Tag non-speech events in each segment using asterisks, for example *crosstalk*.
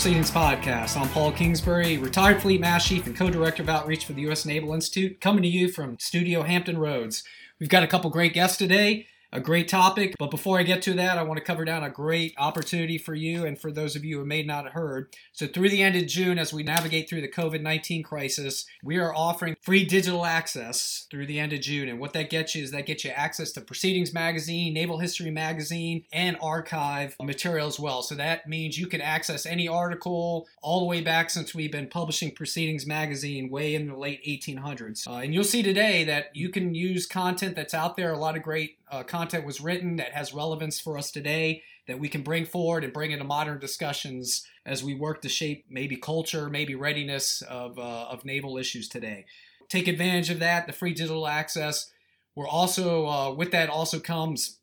Proceedings Podcast. I'm Paul Kingsbury, retired Fleet Master Chief and co-director of outreach for the U.S. Naval Institute, coming to you from Studio Hampton Roads. We've got a couple great guests today a great topic. But before I get to that, I want to cover down a great opportunity for you and for those of you who may not have heard. So, through the end of June, as we navigate through the COVID 19 crisis, we are offering free digital access through the end of June. And what that gets you is that gets you access to Proceedings Magazine, Naval History Magazine, and archive material as well. So, that means you can access any article all the way back since we've been publishing Proceedings Magazine way in the late 1800s. Uh, and you'll see today that you can use content that's out there, a lot of great uh, content was written that has relevance for us today that we can bring forward and bring into modern discussions as we work to shape maybe culture, maybe readiness of, uh, of naval issues today. Take advantage of that, the free digital access. We're also, uh, with that also comes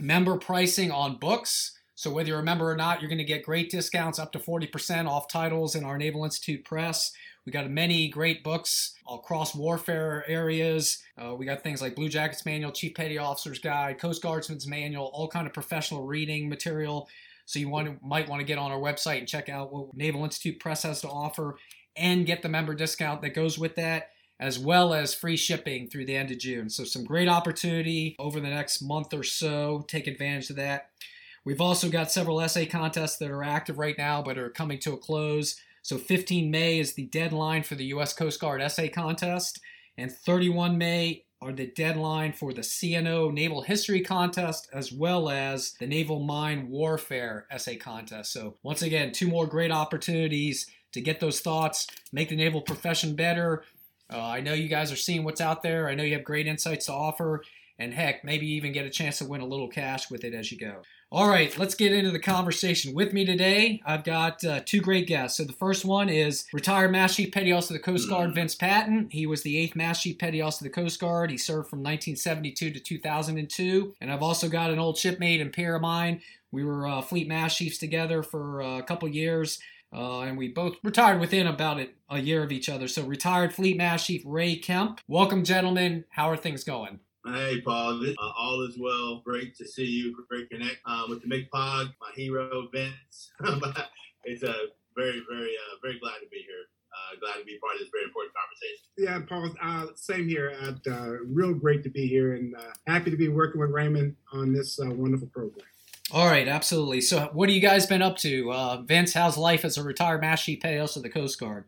member pricing on books. So whether you're a member or not, you're going to get great discounts up to 40% off titles in our Naval Institute press. We got many great books across warfare areas. Uh, we got things like Blue Jackets Manual, Chief Petty Officer's Guide, Coast Guardsman's Manual, all kind of professional reading material. So you want might want to get on our website and check out what Naval Institute Press has to offer and get the member discount that goes with that as well as free shipping through the end of June. So, some great opportunity over the next month or so. Take advantage of that. We've also got several essay contests that are active right now but are coming to a close. So 15 May is the deadline for the U.S. Coast Guard essay contest, and 31 May are the deadline for the CNO Naval History Contest as well as the Naval Mine Warfare Essay Contest. So, once again, two more great opportunities to get those thoughts, make the naval profession better. Uh, I know you guys are seeing what's out there. I know you have great insights to offer, and heck, maybe even get a chance to win a little cash with it as you go. All right, let's get into the conversation. With me today, I've got uh, two great guests. So the first one is retired Master Chief Petty Officer of the Coast Guard, Vince Patton. He was the eighth Master Chief Petty Officer of the Coast Guard. He served from 1972 to 2002. And I've also got an old shipmate and peer of mine. We were uh, Fleet Master Chiefs together for uh, a couple years. Uh, and we both retired within about a year of each other. So, retired Fleet Master Chief Ray Kemp. Welcome, gentlemen. How are things going? Hey, Paul. This, uh, all is well. Great to see you. Great connect uh, with the McPog, my hero, Vince. *laughs* it's a very, very, uh, very glad to be here. Uh, glad to be part of this very important conversation. Yeah, Paul. Uh, same here. Uh, real great to be here, and happy to be working with Raymond on this wonderful program. All right, absolutely. So, what have you guys been up to? Vince, how's life as a retired Master Chief Petty Officer of the Coast Guard?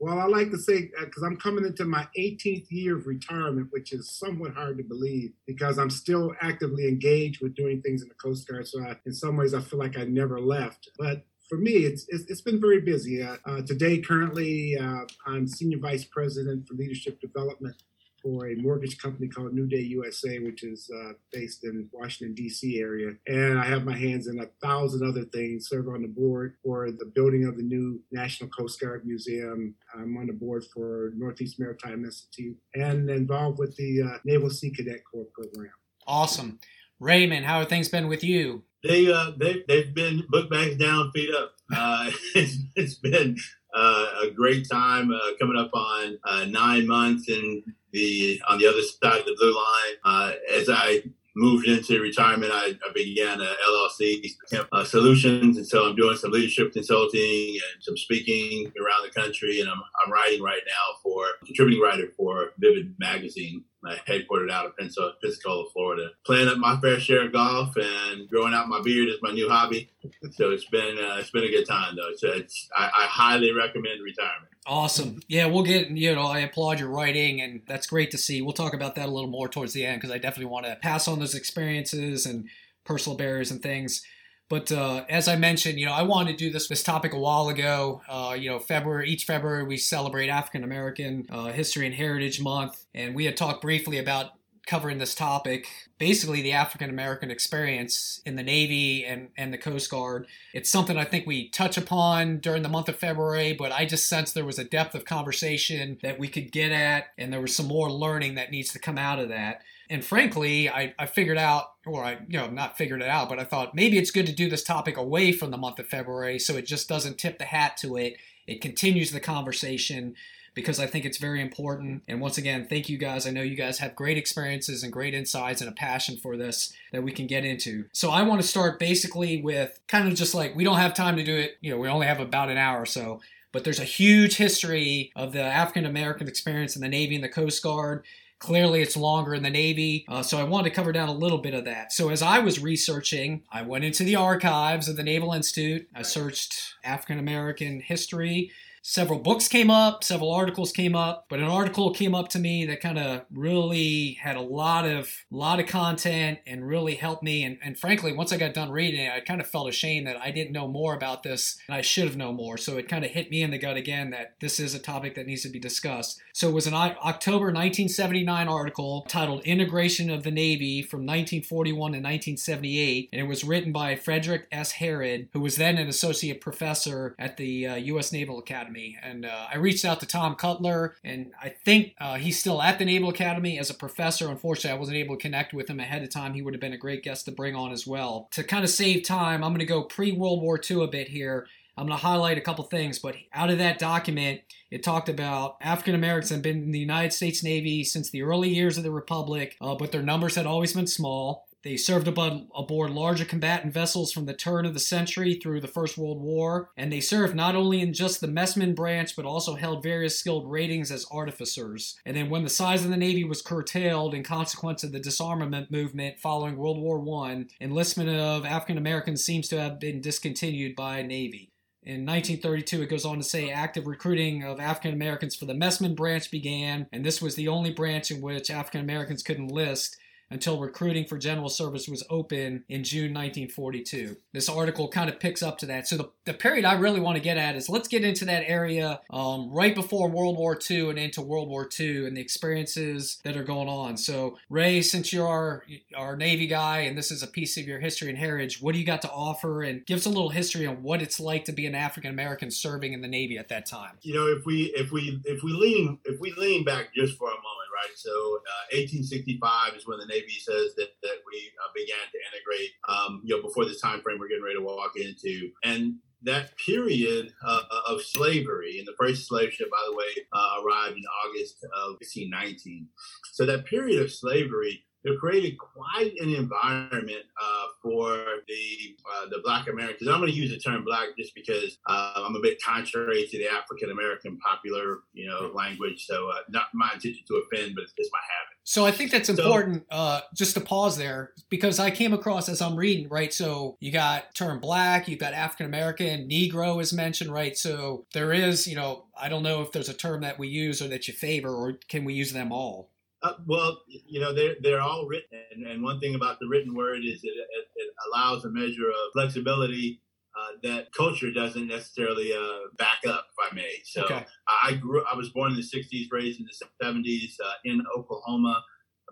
Well, I like to say because uh, I'm coming into my 18th year of retirement, which is somewhat hard to believe because I'm still actively engaged with doing things in the Coast Guard. So, I, in some ways, I feel like I never left. But for me, it's, it's, it's been very busy. Uh, uh, today, currently, uh, I'm Senior Vice President for Leadership Development for a mortgage company called New Day USA, which is uh, based in Washington D.C. area, and I have my hands in a thousand other things. Serve on the board for the building of the new National Coast Guard Museum. I'm on the board for Northeast Maritime Institute, and involved with the uh, Naval Sea Cadet Corps program. Awesome, Raymond. How have things been with you? They uh, they they've been book bags down, feet up. Uh, *laughs* it's, it's been uh, a great time uh, coming up on uh, nine months and the on the other side of the blue line. Uh, as I moved into retirement, I, I began a LLC uh, solutions, and so I'm doing some leadership consulting and some speaking around the country, and I'm, I'm writing right now for contributing writer for Vivid Magazine uh, headquartered out of Pensacola, Florida. Playing up my fair share of golf and growing out my beard is my new hobby. So it's been uh, it's been a good time though. So it's I, I highly recommend retirement. Awesome. Yeah, we'll get, you know, I applaud your writing, and that's great to see. We'll talk about that a little more towards the end because I definitely want to pass on those experiences and personal barriers and things. But uh, as I mentioned, you know, I wanted to do this this topic a while ago. Uh, you know, February each February we celebrate African American uh, History and Heritage Month, and we had talked briefly about covering this topic basically the African American experience in the Navy and, and the Coast Guard. It's something I think we touch upon during the month of February, but I just sensed there was a depth of conversation that we could get at, and there was some more learning that needs to come out of that. And frankly, I, I figured out, or I, you know, not figured it out, but I thought maybe it's good to do this topic away from the month of February so it just doesn't tip the hat to it. It continues the conversation because I think it's very important. And once again, thank you guys. I know you guys have great experiences and great insights and a passion for this that we can get into. So I want to start basically with kind of just like we don't have time to do it, you know, we only have about an hour or so. But there's a huge history of the African American experience in the Navy and the Coast Guard. Clearly, it's longer in the Navy, uh, so I wanted to cover down a little bit of that. So, as I was researching, I went into the archives of the Naval Institute. I searched African American history, several books came up, several articles came up, but an article came up to me that kind of really had a lot of lot of content and really helped me. And, and frankly, once I got done reading it, I kind of felt ashamed that I didn't know more about this and I should have known more. So it kind of hit me in the gut again that this is a topic that needs to be discussed. So it was an October 1979 article titled Integration of the Navy from 1941 to 1978, and it was written by Frederick S. Harrod, who was then an associate professor at the uh, U.S. Naval Academy. Academy. And uh, I reached out to Tom Cutler, and I think uh, he's still at the Naval Academy as a professor. Unfortunately, I wasn't able to connect with him ahead of time. He would have been a great guest to bring on as well. To kind of save time, I'm going to go pre World War II a bit here. I'm going to highlight a couple things, but out of that document, it talked about African Americans have been in the United States Navy since the early years of the Republic, uh, but their numbers had always been small. They served aboard, aboard larger combatant vessels from the turn of the century through the First World War, and they served not only in just the messman branch but also held various skilled ratings as artificers. And then, when the size of the Navy was curtailed in consequence of the disarmament movement following World War I, enlistment of African Americans seems to have been discontinued by Navy. In 1932, it goes on to say active recruiting of African Americans for the messman branch began, and this was the only branch in which African Americans could enlist until recruiting for general service was open in June 1942. This article kind of picks up to that. So the, the period I really want to get at is let's get into that area um, right before World War II and into World War II and the experiences that are going on. So Ray, since you're our, our Navy guy and this is a piece of your history and heritage, what do you got to offer? And give us a little history on what it's like to be an African American serving in the Navy at that time. You know, if we if we if we lean if we lean back just for a moment right? So uh, 1865 is when the Navy says that, that we uh, began to integrate, um, you know, before this time frame we're getting ready to walk into. And that period uh, of slavery, and the first slave ship, by the way, uh, arrived in August of 1819. So that period of slavery it created quite an environment uh, for the uh, the Black Americans. I'm going to use the term Black just because uh, I'm a bit contrary to the African American popular you know language. So uh, not my intention to offend, but it's, my habit. So I think that's important. So, uh, just to pause there because I came across as I'm reading right. So you got term Black, you've got African American, Negro is mentioned right. So there is you know I don't know if there's a term that we use or that you favor, or can we use them all? Uh, well, you know, they're, they're all written. And, and, one thing about the written word is it, it, it allows a measure of flexibility uh, that culture doesn't necessarily uh, back up, if I may. So okay. I grew, I was born in the 60s, raised in the 70s uh, in Oklahoma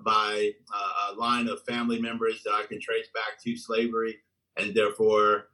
by uh, a line of family members that I can trace back to slavery. And therefore,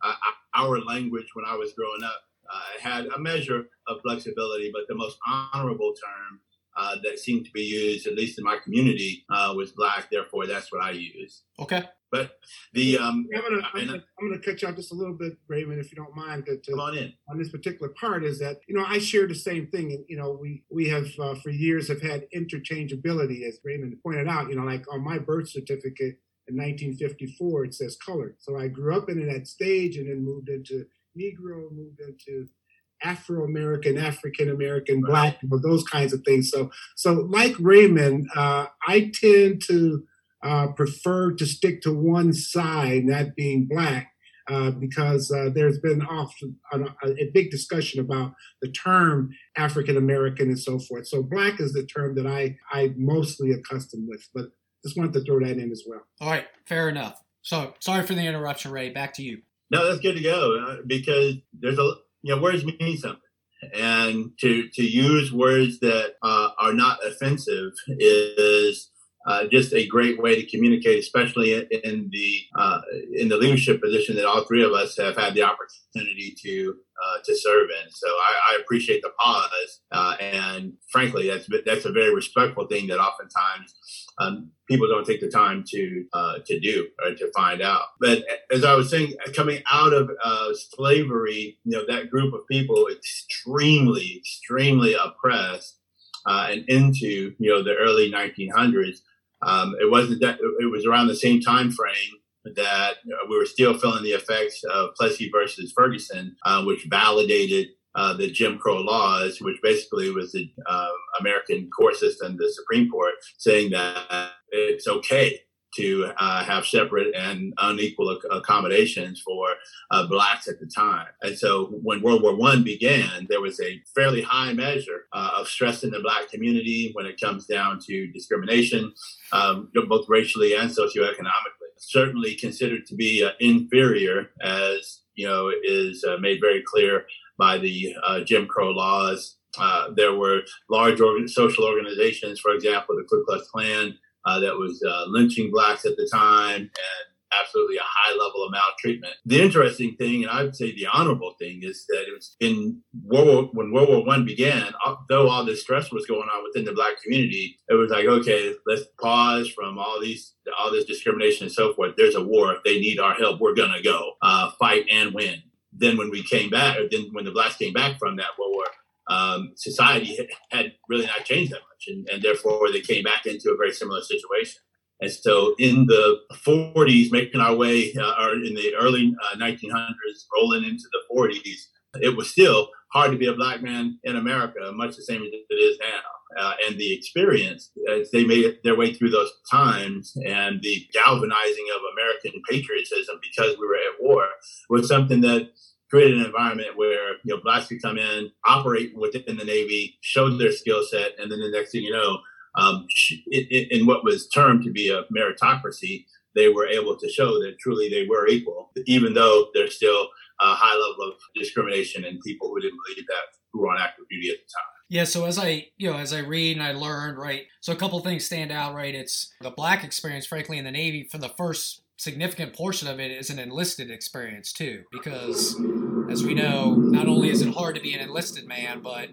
our language when I was growing up uh, had a measure of flexibility, but the most honorable term uh, that seemed to be used, at least in my community, uh, was black. Therefore, that's what I use. Okay. But the um, I'm gonna, I'm, gonna, I'm gonna cut you off just a little bit, Raymond, if you don't mind. To, to, come on in on this particular part is that you know I share the same thing, and you know we we have uh, for years have had interchangeability, as Raymond pointed out. You know, like on my birth certificate in 1954, it says colored. So I grew up in that stage, and then moved into Negro, moved into Afro American, African American, Black people, those kinds of things. So, so like Raymond, uh, I tend to uh, prefer to stick to one side, that being Black, uh, because uh, there's been often a, a, big discussion about the term African American and so forth. So, Black is the term that I I mostly accustomed with, but just wanted to throw that in as well. All right, fair enough. So, sorry for the interruption, Ray. Back to you. No, that's good to go uh, because there's a you know, words mean something. And to, to use words that uh, are not offensive is uh, just a great way to communicate, especially in the uh, in the leadership position that all three of us have had the opportunity to uh, to serve in. So I, I appreciate the pause, uh, and frankly, that's that's a very respectful thing that oftentimes um, people don't take the time to uh, to do or to find out. But as I was saying, coming out of uh, slavery, you know, that group of people extremely, extremely oppressed uh, and into you know the early 1900s. Um, it wasn't that it was around the same time frame that we were still feeling the effects of Plessy versus Ferguson, uh, which validated uh, the Jim Crow laws, which basically was the uh, American court system, the Supreme Court, saying that it's okay to uh, have separate and unequal accommodations for uh, blacks at the time. And so when World War One began, there was a fairly high measure uh, of stress in the black community when it comes down to discrimination, um, both racially and socioeconomically. Certainly considered to be uh, inferior, as you know, is uh, made very clear by the uh, Jim Crow laws. there were large organ- social organizations, for example, the Ku Klux Klan, uh, that was uh, lynching blacks at the time and absolutely a high level of maltreatment. The interesting thing, and I would say the honorable thing, is that it was in World War, when World War One began, though all this stress was going on within the black community, it was like, okay, let's pause from all these all this discrimination and so forth. There's a war. If they need our help, we're gonna go uh, fight and win. Then when we came back, or then when the blacks came back from that World War, um, society had really not changed that much, and, and therefore they came back into a very similar situation. And so in the 40s, making our way, uh, or in the early uh, 1900s, rolling into the 40s, it was still hard to be a black man in America, much the same as it is now. Uh, and the experience as they made their way through those times and the galvanizing of American patriotism because we were at war was something that created an environment where you know blacks could come in, operate within the Navy, show their skill set, and then the next thing you know, um, in what was termed to be a meritocracy, they were able to show that truly they were equal, even though there's still a high level of discrimination and people who didn't believe that who were on active duty at the time. Yeah, so as I you know as I read and I learned, right, so a couple things stand out, right? It's the black experience, frankly, in the Navy for the first significant portion of it is an enlisted experience too, because as we know, not only is it hard to be an enlisted man, but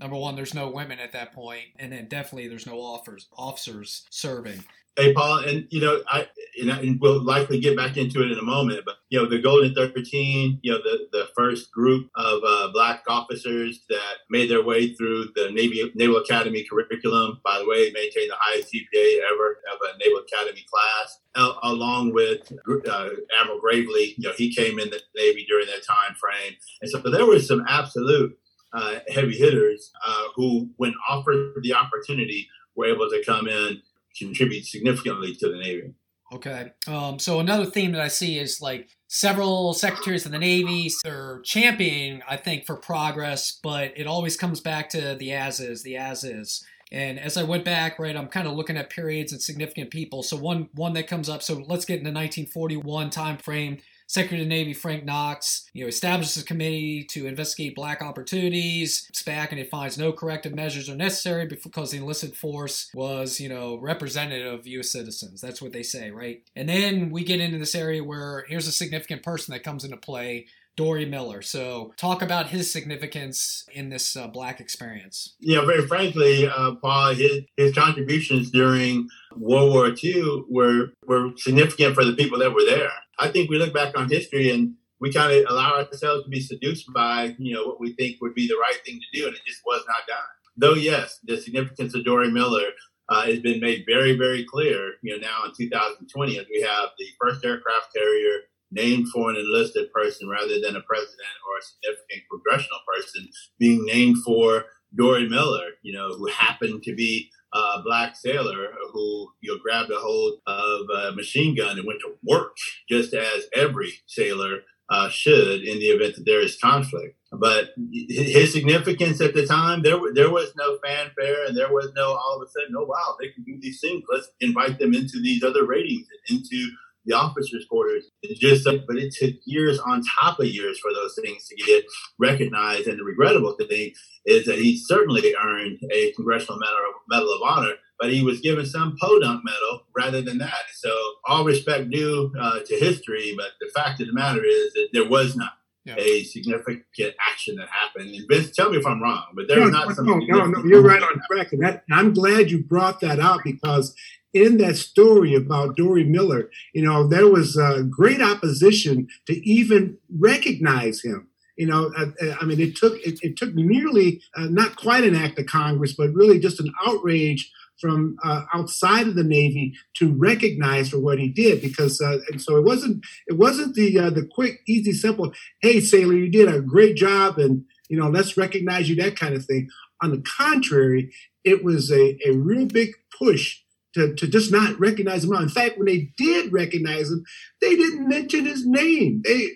number one, there's no women at that point, and then definitely there's no offers, officers serving. Hey, Paul, and you know, I and we'll likely get back into it in a moment, but you know, the Golden Thirteen, you know, the the first group of uh, black officers that made their way through the Navy Naval Academy curriculum. By the way, maintained the highest GPA ever of a Naval Academy class, along with uh, Admiral Gravely. You know, he came in the Navy during that time frame, and so there was some absolute uh, heavy hitters uh, who, when offered the opportunity, were able to come in contribute significantly to the Navy. Okay. Um, so another theme that I see is like several secretaries of the Navy are championing, I think, for progress, but it always comes back to the as is, the as is. And as I went back, right, I'm kind of looking at periods and significant people. So one one that comes up. So let's get into 1941 time frame. Secretary of the Navy Frank Knox, you know, establishes a committee to investigate black opportunities. SPAC and it finds no corrective measures are necessary because the enlisted force was, you know, representative of U.S. citizens. That's what they say, right? And then we get into this area where here's a significant person that comes into play. Dorie Miller. So, talk about his significance in this uh, black experience. Yeah, very frankly, uh, Paul, his, his contributions during World War II were, were significant for the people that were there. I think we look back on history and we kind of allow ourselves to be seduced by, you know, what we think would be the right thing to do, and it just was not done. Though, yes, the significance of Dorie Miller uh, has been made very, very clear, you know, now in 2020 as we have the first aircraft carrier named for an enlisted person rather than a president or a significant congressional person being named for Dorie Miller, you know, who happened to be a black sailor who you know, grabbed a hold of a machine gun and went to work, just as every sailor uh, should in the event that there is conflict. But his significance at the time, there there was no fanfare, and there was no all of a sudden, oh wow, they can do these things. Let's invite them into these other ratings into the officers' quarters. Just, but it took years on top of years for those things to get recognized. And the regrettable thing is that he certainly earned a Congressional Medal, Medal of Honor, but he was given some podunk medal rather than that. So all respect due uh, to history, but the fact of the matter is that there was not. Yeah. A significant action that happened. And Vince, tell me if I'm wrong, but there's no, not no, no, no, you're right on track. And that, I'm glad you brought that out because in that story about Dorie Miller, you know, there was uh, great opposition to even recognize him. You know, uh, uh, I mean, it took it, it took nearly uh, not quite an act of Congress, but really just an outrage from uh, outside of the Navy to recognize for what he did. Because uh, and so it wasn't it wasn't the uh, the quick, easy, simple. Hey, sailor, you did a great job, and you know, let's recognize you. That kind of thing. On the contrary, it was a, a real big push to, to just not recognize him. In fact, when they did recognize him, they didn't mention his name. They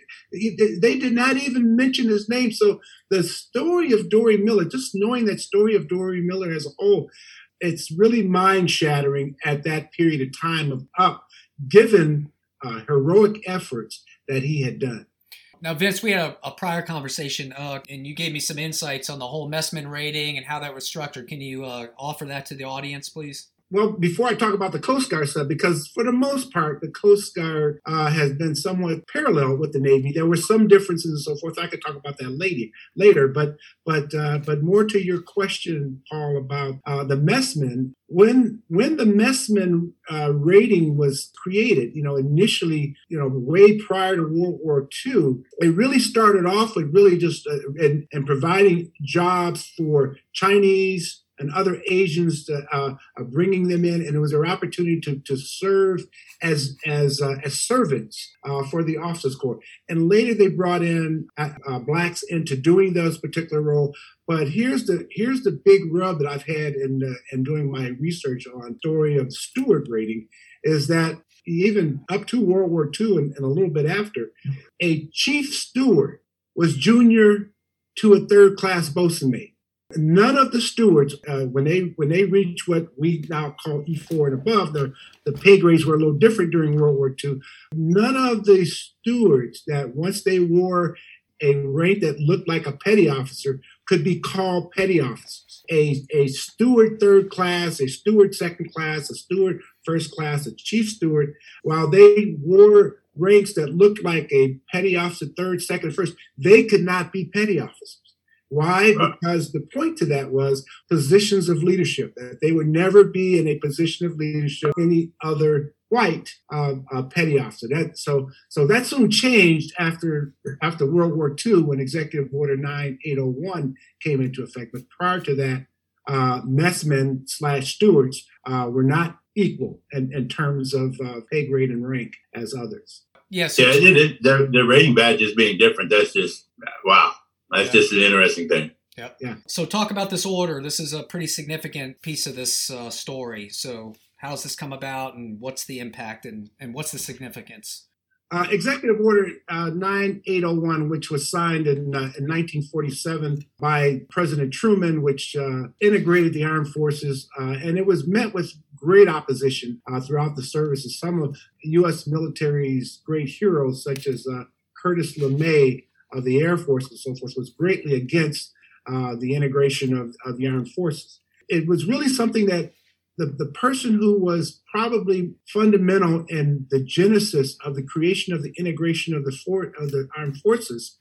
they did not even mention his name. So the story of Dorie Miller, just knowing that story of Dorie Miller as a whole, it's really mind shattering at that period of time of up, given uh, heroic efforts that he had done. Now, Vince, we had a, a prior conversation, uh, and you gave me some insights on the whole Messman rating and how that was structured. Can you uh, offer that to the audience, please? Well, before I talk about the Coast Guard stuff, because for the most part, the Coast Guard uh, has been somewhat parallel with the Navy. There were some differences and so forth. I could talk about that later. Later, but but uh, but more to your question, Paul, about uh, the messmen. When when the messman uh, rating was created, you know, initially, you know, way prior to World War II, it really started off with really just uh, and, and providing jobs for Chinese and other Asians to, uh, uh, bringing them in, and it was their opportunity to, to serve as as uh, as servants uh, for the officers corps. And later they brought in uh, uh, blacks into doing those particular role. But here's the here's the big rub that I've had in in doing my research on story of steward rating is that even up to World War II and, and a little bit after, a chief steward was junior to a third class bosun mate. None of the stewards, uh, when they when they reach what we now call E4 and above, the, the pay grades were a little different during World War II. None of the stewards that once they wore a rank that looked like a petty officer could be called petty officers. A, a steward third class, a steward second class, a steward first class, a chief steward, while they wore ranks that looked like a petty officer third, second, first, they could not be petty officers. Why? Because the point to that was positions of leadership, that they would never be in a position of leadership any other white uh, uh, petty officer. That so so that soon changed after after World War II when Executive Order 9801 came into effect. But prior to that, uh, messmen slash stewards uh, were not equal in, in terms of uh, pay grade and rank as others. Yes. Yeah, it, it, the, the rating badges being different. That's just wow. That's yeah. just an interesting thing. Yeah. Yeah. So talk about this order. This is a pretty significant piece of this uh, story. So how's this come about and what's the impact and, and what's the significance? Uh, Executive Order uh, 9801, which was signed in, uh, in 1947 by President Truman, which uh, integrated the armed forces, uh, and it was met with great opposition uh, throughout the services. Some of U.S. military's great heroes, such as Curtis LeMay, of the Air Force and so forth was greatly against uh, the integration of, of the armed forces. It was really something that the, the person who was probably fundamental in the genesis of the creation of the integration of the fort of the armed forces,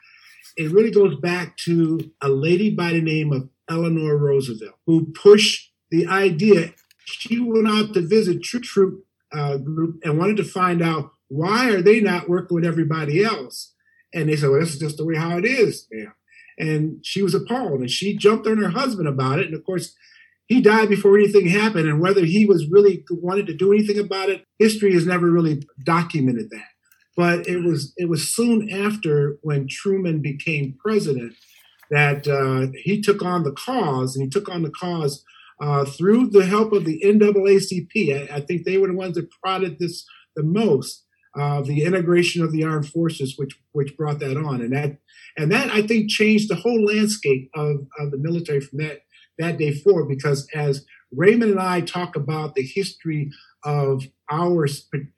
it really goes back to a lady by the name of Eleanor Roosevelt, who pushed the idea. She went out to visit troop troop uh, group and wanted to find out why are they not working with everybody else and they said, well, this is just the way how it is now. And she was appalled and she jumped on her husband about it. And of course, he died before anything happened. And whether he was really wanted to do anything about it, history has never really documented that. But it was it was soon after when Truman became president that uh, he took on the cause, and he took on the cause uh, through the help of the NAACP. I, I think they were the ones that prodded this the most uh, the integration of the armed forces, which which brought that on, and that and that I think changed the whole landscape of, of the military from that that day forward. Because as Raymond and I talk about the history of our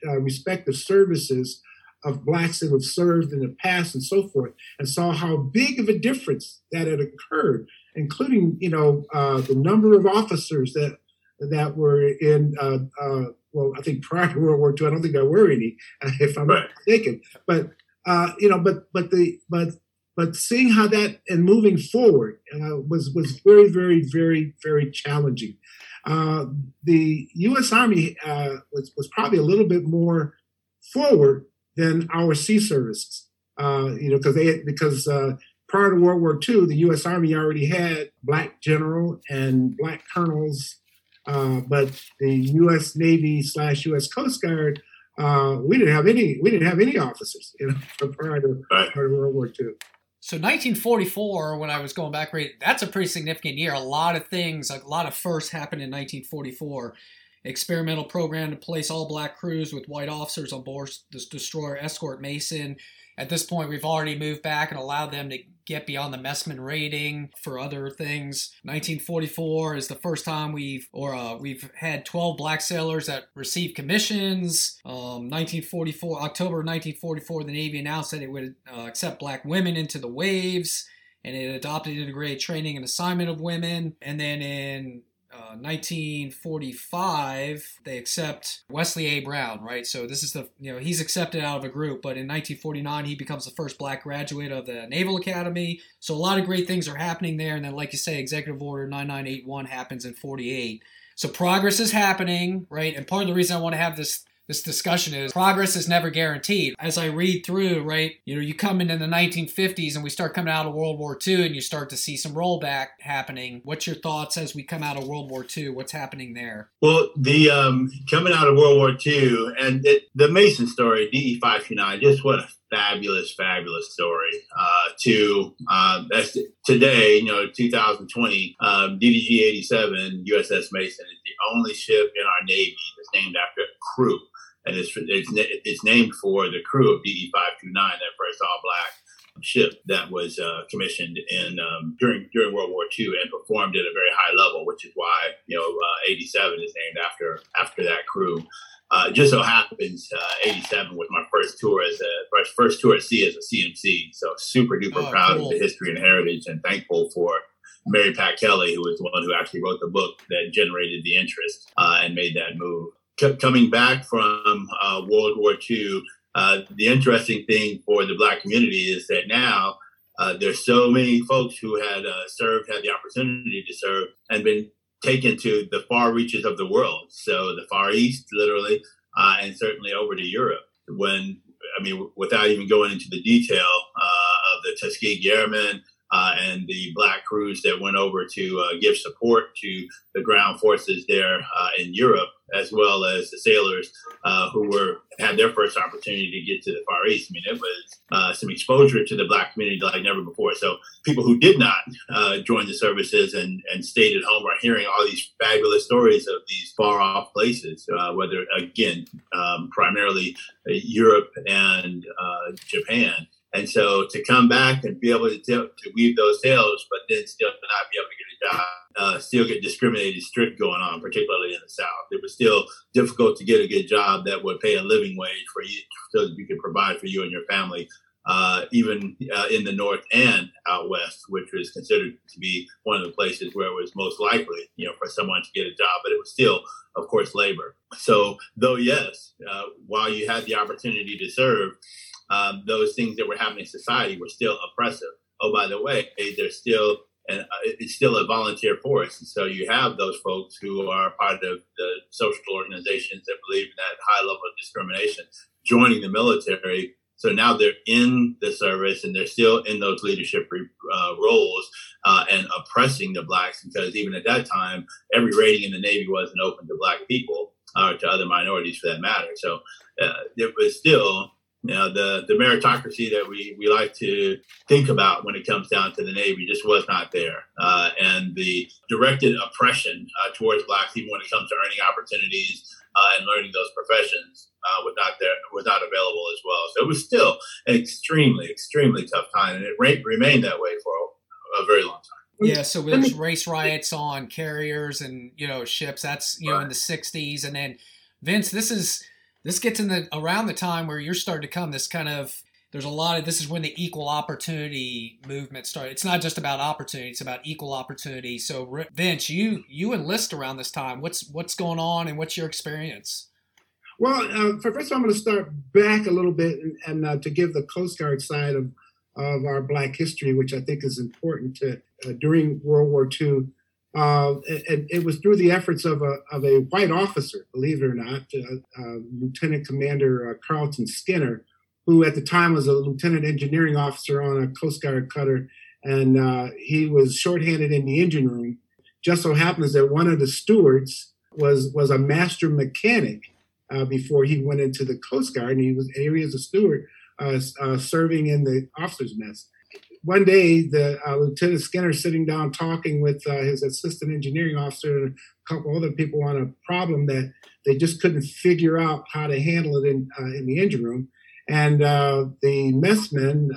uh, respective services of blacks that have served in the past and so forth, and saw how big of a difference that had occurred, including you know uh, the number of officers that that were in uh, uh, well, I think prior to World War II, I don't think there were any, *laughs* if I'm right. not mistaken. But uh, you know, but but the but but seeing how that and moving forward uh, was was very very very very challenging. Uh, the U.S. Army uh, was was probably a little bit more forward than our sea services. Uh, you know, because they because uh, prior to World War II, the U.S. Army already had black general and black colonels, uh, but the U.S. Navy slash U.S. Coast Guard, uh, we didn't have any. We didn't have any officers, you know, *laughs* prior to, right. prior to World War II. So 1944, when I was going back, right, that's a pretty significant year. A lot of things, a lot of firsts happened in 1944 experimental program to place all black crews with white officers on board this destroyer escort Mason. At this point, we've already moved back and allowed them to get beyond the Messman rating for other things. 1944 is the first time we've or uh, we've had 12 black sailors that received commissions. Um, 1944 October 1944, the Navy announced that it would uh, accept black women into the waves and it adopted integrated training and assignment of women. And then in 1945, uh, they accept Wesley A. Brown, right? So this is the, you know, he's accepted out of a group, but in 1949, he becomes the first black graduate of the Naval Academy. So a lot of great things are happening there. And then, like you say, Executive Order 9981 happens in 48. So progress is happening, right? And part of the reason I want to have this this discussion is progress is never guaranteed. As I read through, right, you know, you come into the 1950s and we start coming out of World War II and you start to see some rollback happening. What's your thoughts as we come out of World War II? What's happening there? Well, the um, coming out of World War II and it, the Mason story, DE 529, just what a fabulous, fabulous story. Uh, to uh, today, you know, 2020, um, DDG 87 USS Mason is the only ship in our Navy that's named after a crew and it's it's, it's named for the crew of two nine, that first all black ship that was uh, commissioned in um, during during World War II and performed at a very high level, which is why you know uh, 87 is named after after that crew. Uh, just so happens, uh, 87 was my first tour as a first, first tour at sea as a CMC. So super duper oh, proud cool. of the history and heritage, and thankful for Mary Pat Kelly, who was the one who actually wrote the book that generated the interest uh, and made that move coming back from uh, World War II, uh, the interesting thing for the Black community is that now uh, there's so many folks who had uh, served, had the opportunity to serve, and been taken to the far reaches of the world. So the Far East, literally, uh, and certainly over to Europe. When I mean, without even going into the detail uh, of the Tuskegee Airmen, uh, and the black crews that went over to uh, give support to the ground forces there uh, in Europe, as well as the sailors uh, who were had their first opportunity to get to the Far East. I mean, it was uh, some exposure to the black community like never before. So people who did not uh, join the services and, and stayed at home are hearing all these fabulous stories of these far off places, whether again um, primarily Europe and Japan. And so to come back and be able to, to weave those tales, but then still not be able to get a job, uh, still get discriminated strict going on, particularly in the South. It was still difficult to get a good job that would pay a living wage for you so that you could provide for you and your family, uh, even uh, in the North and out West, which was considered to be one of the places where it was most likely, you know, for someone to get a job. But it was still, of course, labor. So though, yes, uh, while you had the opportunity to serve, um, those things that were happening in society were still oppressive. Oh, by the way, there's still and uh, it's still a volunteer force. And so you have those folks who are part of the social organizations that believe in that high level of discrimination joining the military. So now they're in the service and they're still in those leadership uh, roles uh, and oppressing the blacks because even at that time, every rating in the Navy wasn't open to black people or to other minorities for that matter. So uh, it was still you know, the, the meritocracy that we, we like to think about when it comes down to the Navy just was not there. Uh, and the directed oppression uh, towards blacks, even when it comes to earning opportunities uh, and learning those professions, uh, was not there, was not available as well. So it was still an extremely, extremely tough time, and it re- remained that way for a, a very long time. Yeah, so there's race riots on carriers and you know ships. That's you know in the '60s, and then Vince, this is this gets in the around the time where you're starting to come this kind of there's a lot of this is when the equal opportunity movement started. It's not just about opportunity; it's about equal opportunity. So, Vince, you you enlist around this time. What's what's going on, and what's your experience? Well, uh, first of all, I'm going to start back a little bit and, and uh, to give the Coast Guard side of of our Black history, which I think is important to uh, during World War II. Uh, and it was through the efforts of a, of a white officer, believe it or not, uh, uh, Lieutenant Commander uh, Carlton Skinner, who at the time was a lieutenant engineering officer on a Coast Guard cutter and uh, he was shorthanded in the engine room. Just so happens that one of the stewards was was a master mechanic uh, before he went into the Coast Guard, and he was he was a steward serving in the officers' mess. One day, the uh, Lieutenant Skinner sitting down talking with uh, his assistant engineering officer and a couple other people on a problem that they just couldn't figure out how to handle it in uh, in the engine room. And uh, the messman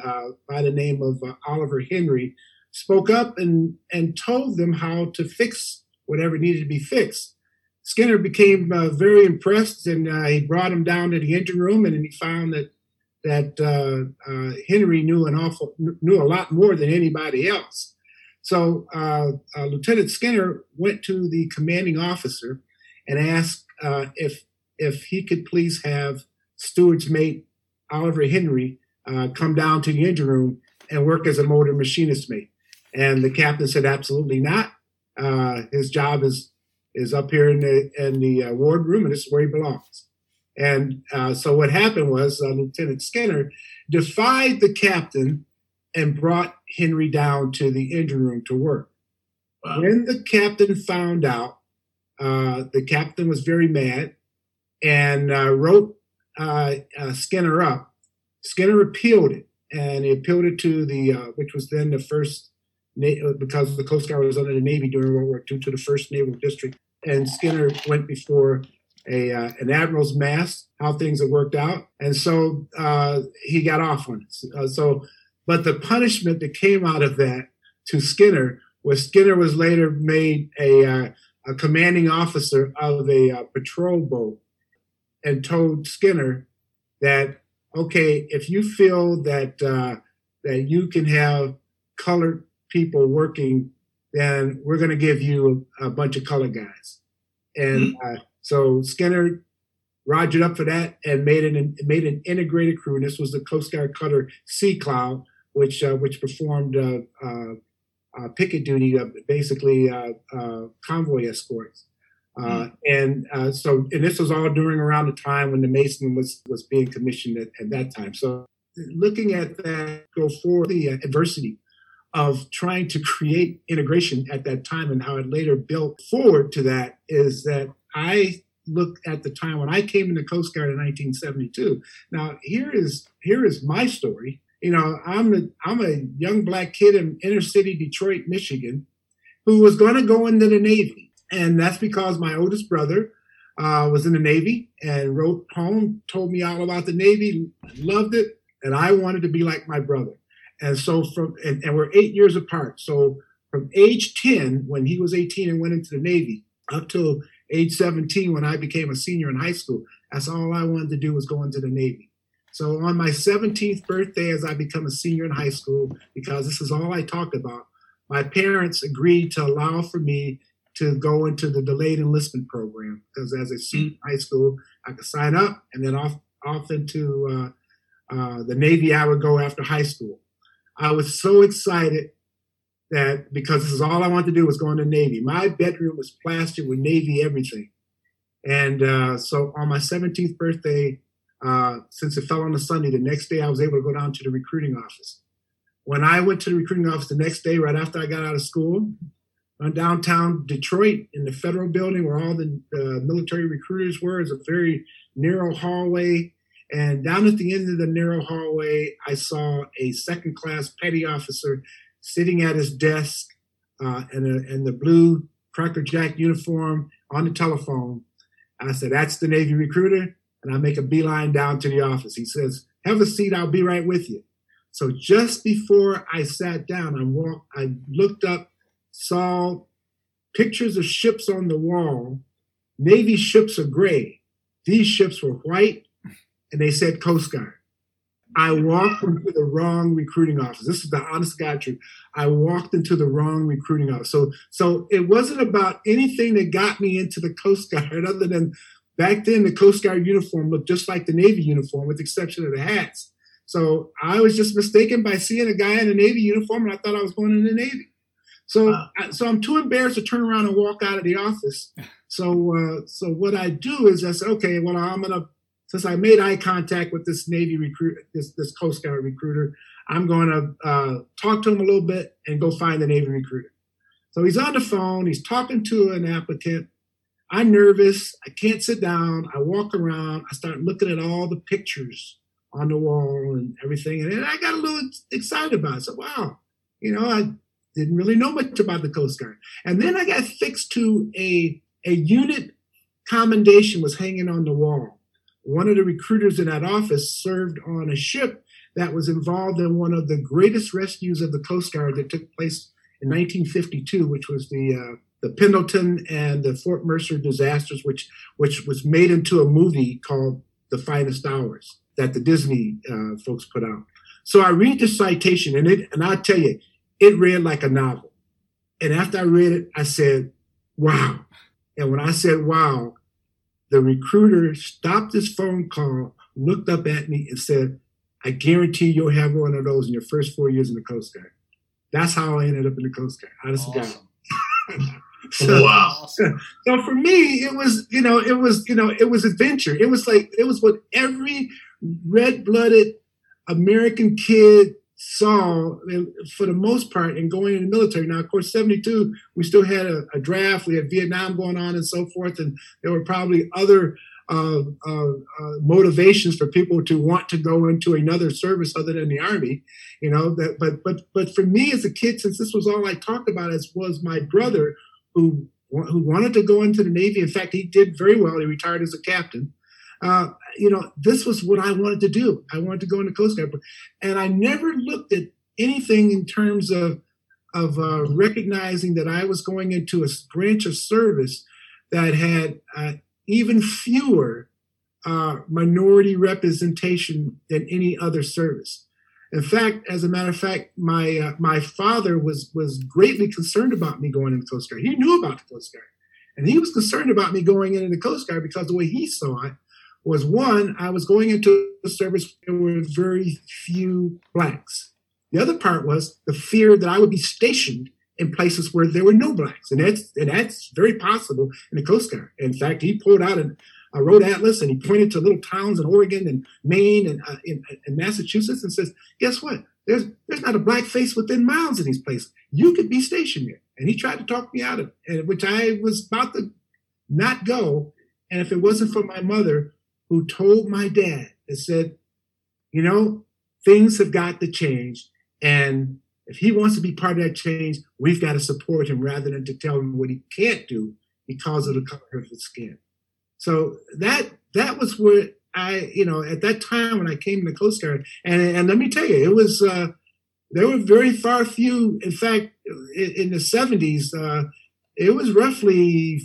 by the name of Oliver Henry spoke up and and told them how to fix whatever needed to be fixed. Skinner became uh, very impressed, and uh, he brought him down to the engine room, and he found that that uh, uh Henry knew an awful knew a lot more than anybody else. So uh, uh, Lieutenant Skinner went to the commanding officer and asked if if he could please have steward's mate Oliver Henry come down to the engine room and work as a motor machinist mate. And the captain said, absolutely not. his job is is up here in the in the uh, wardroom, and this is where he belongs. And uh, so what happened was uh, Lieutenant Skinner defied the captain and brought Henry down to the engine room to work. Wow. When the captain found out, uh, the captain was very mad and uh, wrote uh, Skinner up. Skinner appealed it, and he appealed it to the, which was then the first because the Coast Guard was under the Navy during World War II to the first Naval District and Skinner went before a uh, an admiral's mast, how things had worked out, and so uh, he got off on it. Uh, so, but the punishment that came out of that to Skinner was Skinner was later made a, uh, a commanding officer of a uh, patrol boat, and told Skinner that okay, if you feel that uh, that you can have colored people working then we're going to give you a, a, bunch of color guys. And mm-hmm. So Skinner rogered up for that and made an made an integrated crew. And this was the Coast Guard cutter Sea Cloud, which uh, which performed uh, uh, uh picket duty, basically uh, convoy escorts. Mm-hmm. and so, and this was all during around the time when the Mason was was being commissioned at, at that time. So, looking at that go forward, the adversity of trying to create integration at that time and how it later built forward to that is that I look at the time when I came into Coast Guard in 1972. Now here is here is my story. You know, I'm a I'm a young black kid in inner city Detroit, Michigan, who was going to go into the Navy, and that's because my oldest brother uh, was in the Navy and wrote home, told me all about the Navy, loved it, and I wanted to be like my brother. And so from and, and we're eight years apart. So from age 10, when he was 18 and went into the Navy, up till age 17 when I became a senior in high school, that's all I wanted to do was go into the Navy. So on my 17th birthday, as I become a senior in high school, because this is all I talked about, my parents agreed to allow for me to go into the delayed enlistment program because as a senior in high school, I could sign up and then off off into uh, uh, the Navy. I would go after high school. I was so excited that because this is all I wanted to do was go into Navy. My bedroom was plastered with Navy everything. And uh, so on my 17th birthday, uh, since it fell on a Sunday, the next day I was able to go down to the recruiting office. When I went to the recruiting office the next day, right after I got out of school, on downtown Detroit in the federal building where all the uh, military recruiters were, is a very narrow hallway and down at the end of the narrow hallway, I saw a second class petty officer sitting at his desk uh, in, a, in the blue Cracker Jack uniform on the telephone. I said, That's the Navy recruiter. And I make a beeline down to the office. He says, Have a seat. I'll be right with you. So just before I sat down, I walked, I looked up, saw pictures of ships on the wall. Navy ships are gray. These ships were white and they said Coast Guard. I walked into the wrong recruiting office. This is the honest God truth. I walked into the wrong recruiting office. So, so it wasn't about anything that got me into the Coast Guard, *laughs* other than back then the Coast Guard uniform looked just like the Navy uniform, with the exception of the hats. So I was just mistaken by seeing a guy in a Navy uniform, and I thought I was going in the Navy. So, wow. I, so I'm too embarrassed to turn around and walk out of the office. *laughs* So, uh, so what I do is I say, okay, well, I'm gonna since I made eye contact with this Navy recruit, this this Coast Guard recruiter, I'm going to uh, talk to him a little bit and go find the Navy recruiter. So he's on the phone. He's talking to an applicant. I'm nervous. I can't sit down. I walk around. I start looking at all the pictures on the wall and everything. And I got a little excited about it. So, wow, you know, I didn't really know much about the Coast Guard. And then I got fixed to a, a unit commendation was hanging on the wall. One of the recruiters in that office served on a ship that was involved in one of the greatest rescues of the Coast Guard that took place in 1952, which was the uh, the Pendleton and the Fort Mercer disasters, which which was made into a movie called The Finest Hours that the Disney uh, folks put out. So I read the citation, and it and I tell you, it read like a novel. And after I read it, I said, "Wow!" And when I said "Wow," the recruiter stopped his phone call, looked up at me, and said, "I guarantee you'll have one of those in your first four years in the Coast Guard." That's how I ended up in the Coast Guard. Honest awesome. God. *laughs* so, wow. So for me, it was, you know, it was, you know, it was adventure. It was like, it was what every red blooded American kid saw for the most part in going in the military. Now, of course, 72, we still had a, a, draft, we had Vietnam going on and so forth, and there were probably other uh, uh, uh, motivations for people to want to go into another service other than the army, you know. That, but but but for me as a kid, since this was all I talked about, as was my brother who who wanted to go into the Navy. In fact, he did very well. He retired as a captain. Uh, you know, this was what I wanted to do. I wanted to go into Coast Guard, and I never looked at anything in terms of of uh, recognizing that I was going into a branch of service that had uh, even fewer uh, minority representation than any other service. In fact, as a matter of fact, my uh, my father was was greatly concerned about me going into Coast Guard. He knew about the Coast Guard, and he was concerned about me going into the Coast Guard because the way he saw it was one, I was going into a service where there were very few blacks. The other part was the fear that I would be stationed in places where there were no blacks, and that's and that's very possible in the Coast Guard. In fact, he pulled out a, a road atlas and he pointed to little towns in Oregon and Maine and uh, in, in, Massachusetts and says, "Guess what? There's there's not a black face within miles of these places. You could be stationed here." And he tried to talk me out of it, which I was about to not go. And if it wasn't for my mother, who told my dad and said, "You know, things have got to change, and if he wants to be part of that change, we've got to support him rather than to tell him what he can't do because of the color of his skin. So that that was what I, you know, at that time when I came the Coast Guard, and and let me tell you, it was uh, there were very far few. In fact, in, in the seventies, uh, it was roughly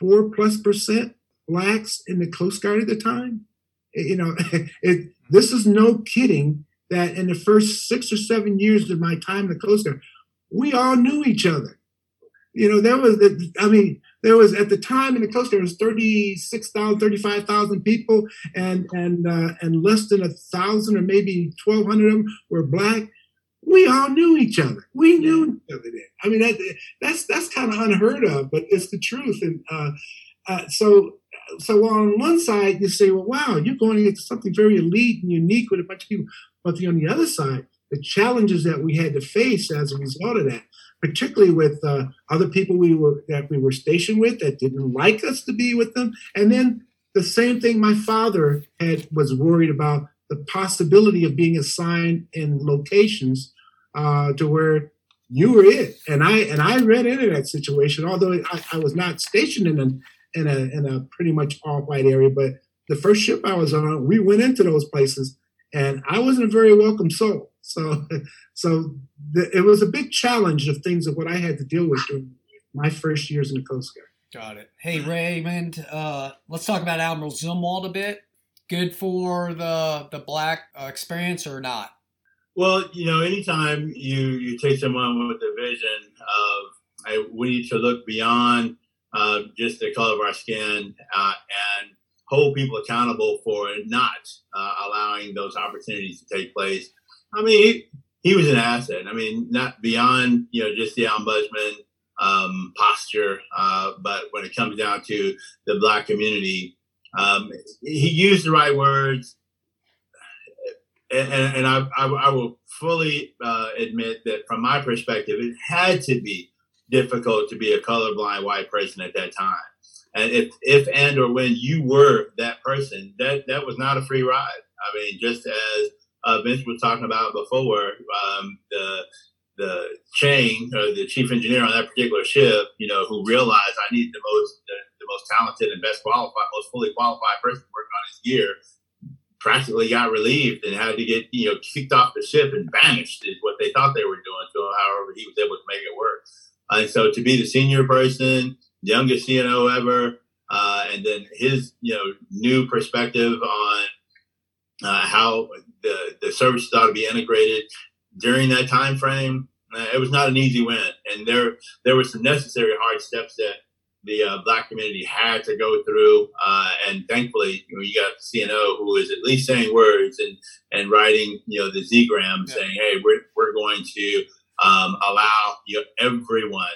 four plus percent blacks in the Coast Guard at the time. You know, *laughs* it, this is no kidding that in the first six or seven years of my time in the Coast Guard, we all knew each other. You know, there was, I mean, there was at the time in the Coast Guard, there was 36,000, 35,000 people, and and uh, and less than a thousand or maybe 1,200 of them were black. We all knew each other. We knew each other then. I mean, that, that's that's kind of unheard of, but it's the truth. And uh, uh, so so on one side you say, well, wow, you're going into something very elite and unique with a bunch of people. But the, on the other side, the challenges that we had to face as a result of that, particularly with uh, other people we were that we were stationed with that didn't like us to be with them, and then the same thing my father had was worried about the possibility of being assigned in locations uh, to where you were it, and I and I read into that situation. Although I, I was not stationed in a in a in a pretty much all white area, but the first ship I was on, we went into those places and I wasn't a very welcome soul. So, *laughs* so the, it was a big challenge of things of what I had to deal with during my first years in the Coast Guard. Got it. Hey Raymond, uh, let's talk about Admiral Zumwalt a bit. Good for the the black uh, experience or not? Well, you know, anytime you you take someone with a vision of I, we need to look beyond uh, just the color of our skin uh, and hold people accountable for not uh, allowing those opportunities to take place. I mean, he, he, was an asset. I mean, not beyond you know just the ombudsman um, posture, uh, but when it comes down to the black community, um, he used the right words. and, and I, I, I, will fully uh, admit that from my perspective, it had to be difficult to be a colorblind white person at that time. And if, if and or when you were that person, that, that was not a free ride. I mean, just as uh, Vince was talking about before, um, the the chain or the chief engineer on that particular ship, you know, who realized I need the most the, the most talented and best qualified, most fully qualified person working on his gear, practically got relieved and had to get you know kicked off the ship and banished is what they thought they were doing. So, however, he was able to make it work. And so, to be the senior person, youngest CNO ever, uh, and then his you know new perspective on uh, how the the services ought to be integrated during that time frame, uh, it was not an easy win, and there there were some necessary hard steps that the uh, black community had to go through. Uh, and thankfully, you, know, you got CNO who is at least saying words and and writing, you know, the Z-gram yeah. saying, "Hey, we're we're going to um, allow you know, everyone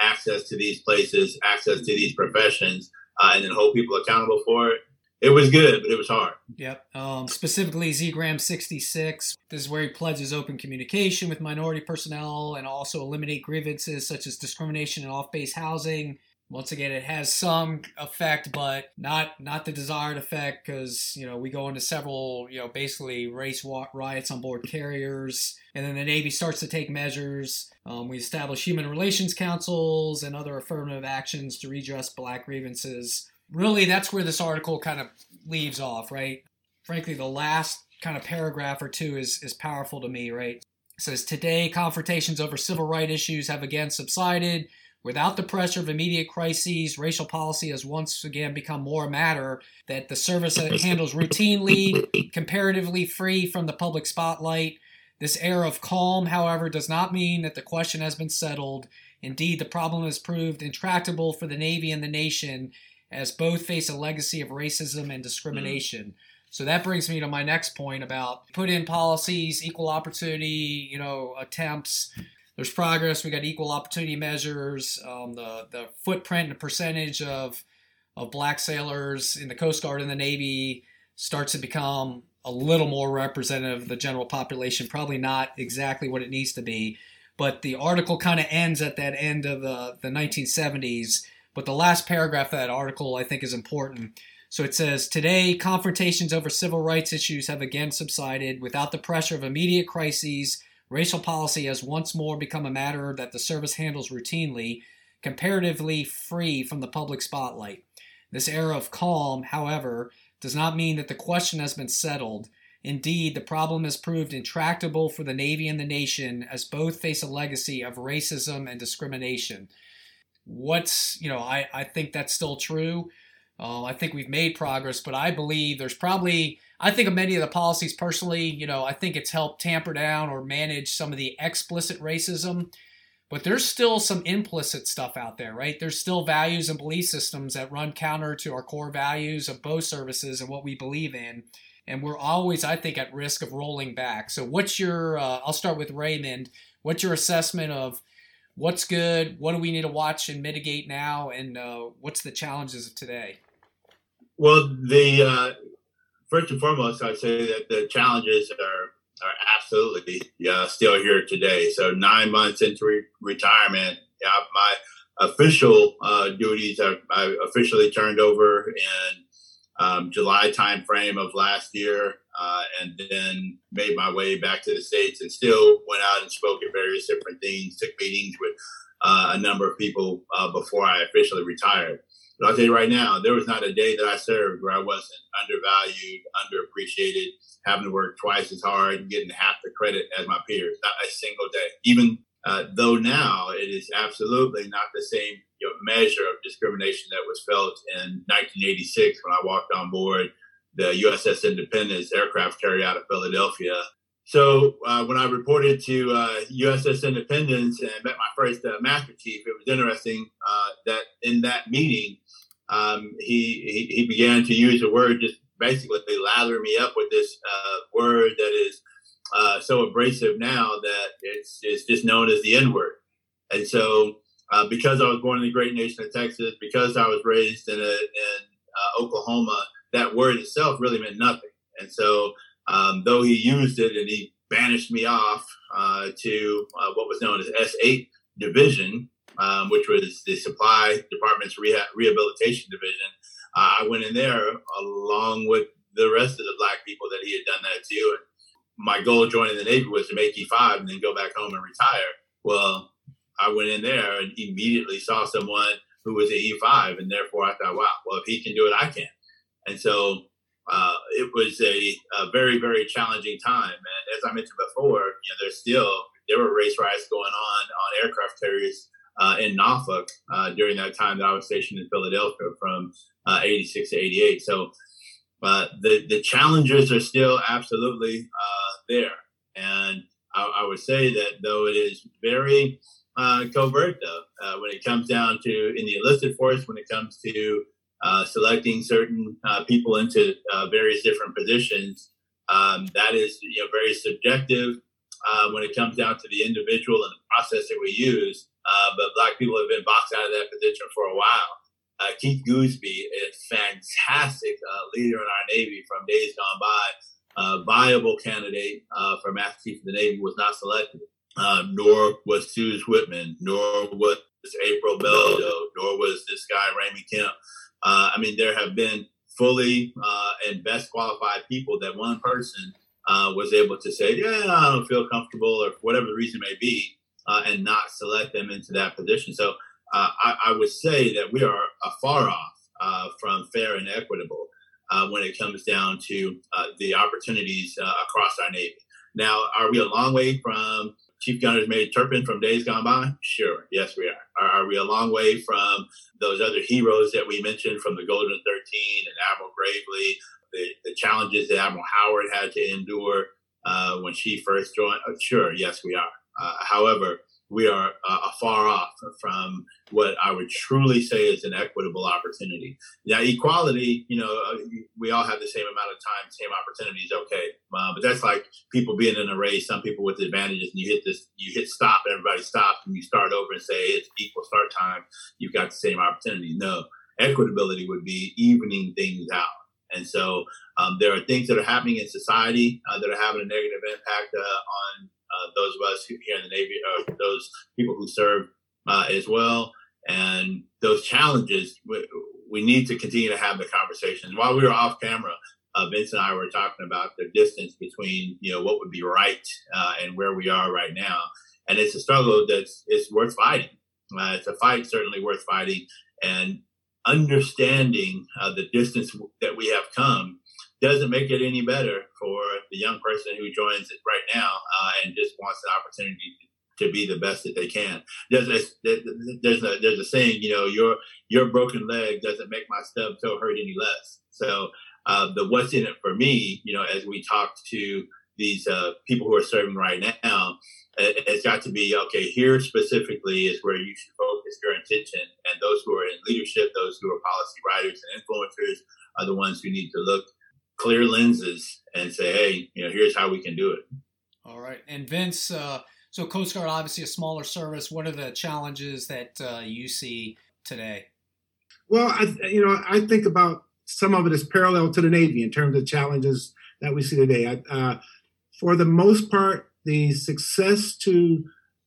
access to these places, access to these professions, uh, and then hold people accountable for it." it was good, but it was hard. Yep. Um, specifically, ZGram 66. This is where he pledges open communication with minority personnel and also eliminate grievances such as discrimination in off-base housing. Once again, it has some effect, but not not the desired effect because you know we go into several you know basically race riots on board carriers, and then the Navy starts to take measures. Um, we establish human relations councils and other affirmative actions to redress black grievances really that's where this article kind of leaves off, right? Frankly, the last kind of paragraph or two is is powerful to me, right? It says today confrontations over civil rights issues have again subsided. Without the pressure of immediate crises, racial policy has once again become more a matter that the service handles routinely, *laughs* comparatively free from the public spotlight. This air of calm, however, does not mean that the question has been settled. Indeed, the problem has proved intractable for the Navy and the nation, as both face a legacy of racism and discrimination. Mm. So that brings me to my next point about put in policies, equal opportunity, you know, attempts. There's progress. We got equal opportunity measures. Um, the the footprint and the percentage of of black sailors in the Coast Guard and the Navy starts to become a little more representative of the general population. Probably not exactly what it needs to be, but the article kind of ends at that end of the, the 1970s but the last paragraph of that article I think is important. So it says Today, confrontations over civil rights issues have again subsided. Without the pressure of immediate crises, racial policy has once more become a matter that the service handles routinely, comparatively free from the public spotlight. This era of calm, however, does not mean that the question has been settled. Indeed, the problem has proved intractable for the Navy and the nation as both face a legacy of racism and discrimination what's you know I, I think that's still true uh, i think we've made progress but i believe there's probably i think of many of the policies personally you know i think it's helped tamper down or manage some of the explicit racism but there's still some implicit stuff out there right? There's still values and belief systems that run counter to our core values of both services and what we believe in and we're always i think at risk of rolling back. So what's your uh, i'll start with raymond. What's your assessment of what's good, what do we need to watch and mitigate now, and uh, what's the challenges of today? Well, the uh, first and foremost, I'd say that the challenges are are absolutely yeah, still here today. So nine months into re- retirement, yeah, my official uh, duties are I officially turned over in um, July timeframe of last year, uh, and then made my way back to the states, and still went out and spoke at various different things, took meetings with uh, a number of people uh, before I officially retired. But I'll tell you right now, there was not a day that I served where I wasn't undervalued, underappreciated, having to work twice as hard, getting half the credit as my peers. Not a single day. Even uh, though now it is absolutely not the same you know, measure of discrimination that was felt in 1986 when I walked on board the USS Independence aircraft carrier out of Philadelphia. So uh, when I reported to uh, USS Independence and met my first uh, master chief, it was interesting uh, that in that meeting, um, he, he, he began to use a word just basically lather me up with this uh, word that is uh, so abrasive now that it's, it's just known as the N word. And so uh, because I was born in the great nation of Texas, because I was raised in, a, in uh, Oklahoma, that word itself really meant nothing. And so um, though he used it and he banished me off uh, to uh, what was known as S8 Division, um, which was the Supply Department's reha- Rehabilitation Division. Uh, I went in there along with the rest of the black people that he had done that to. And my goal joining the Navy was to make E5 and then go back home and retire. Well, I went in there and immediately saw someone who was an E5, and therefore I thought, wow, well, if he can do it, I can. And so uh, it was a, a, very, very challenging time. And as I mentioned before, you know, there's still there were race riots going on on aircraft carriers uh, in Norfolk uh, during that time that I was stationed in Philadelphia from uh, 86 to 88. So uh, the the challenges are still absolutely uh, there, and I, I, would say that though it is very covert, though, when it comes down to in the enlisted force, when it comes to uh, selecting certain uh, people into uh, various different positions. Um, that is you know, very subjective uh, when it comes down to the individual and the process that we use. Uh, but Black people have been boxed out of that position for a while. Uh, Keith Gooseby, a fantastic leader in our Navy from days gone by, a viable candidate for Master Chief of the Navy, was not selected. Nor was Suze Whitman, nor was April Beldo, nor was this guy Ramey Kemp. Uh, I mean, there have been fully uh, and best qualified people that one person uh, was able to say, yeah, I don't feel comfortable, or whatever the reason may be, uh, and not select them into that position. So uh, I, I, would say that we are far off from fair and equitable when it comes down to the opportunities across our Navy. Now, are we a long way from Chief Gunner's Mate Turpin from days gone by? Sure, yes, we are. are. Are we a long way from those other heroes that we mentioned from the Golden 13 and Admiral Gravely, the, the challenges that Admiral Howard had to endure uh, when she first joined? Uh, sure, yes, we are. Uh, however, we are uh, far off from what I would truly say is an equitable opportunity. Now, equality, you know, uh, we all have the same amount of time, same opportunities, okay. Uh, but that's like people being in a race, some people with advantages, and you hit this, you hit stop, and everybody stops, and you start over and say it's equal start time, you've got the same opportunity. No, equitability would be evening things out. And so um, there are things that are happening in society uh, that are having a negative impact uh, on uh, those of us here in the Navy, uh, those people who serve uh, as well, and those challenges. We, we, need to continue to have the conversations. While we were off camera, uh, Vince and I were talking about the distance between you know what would be right uh, and where we are right now, and it's a struggle that's it's worth fighting. Uh, it's a fight certainly worth fighting, and understanding the distance that we have come doesn't make it any better for the young person who joins it right now uh, and wants the opportunity to, be the best that they can. There's a, there's a there's a saying, you know, your your broken leg doesn't make my stub toe hurt any less. So uh, the what's in it for me, you know, as we talk to these uh, people who are serving right now, it's got to be okay. Here specifically is where you should focus your attention, and those who are in leadership, those who are policy writers and influencers, are the ones who need to look clear lenses and say, hey, you know, here's how we can do it. All right. And Vince, uh, so Coast Guard, obviously a smaller service. What are the challenges that uh, you see today? Well, I, you know, I think about some of it is parallel to the Navy in terms of challenges that we see today. Uh, for the most part, the success to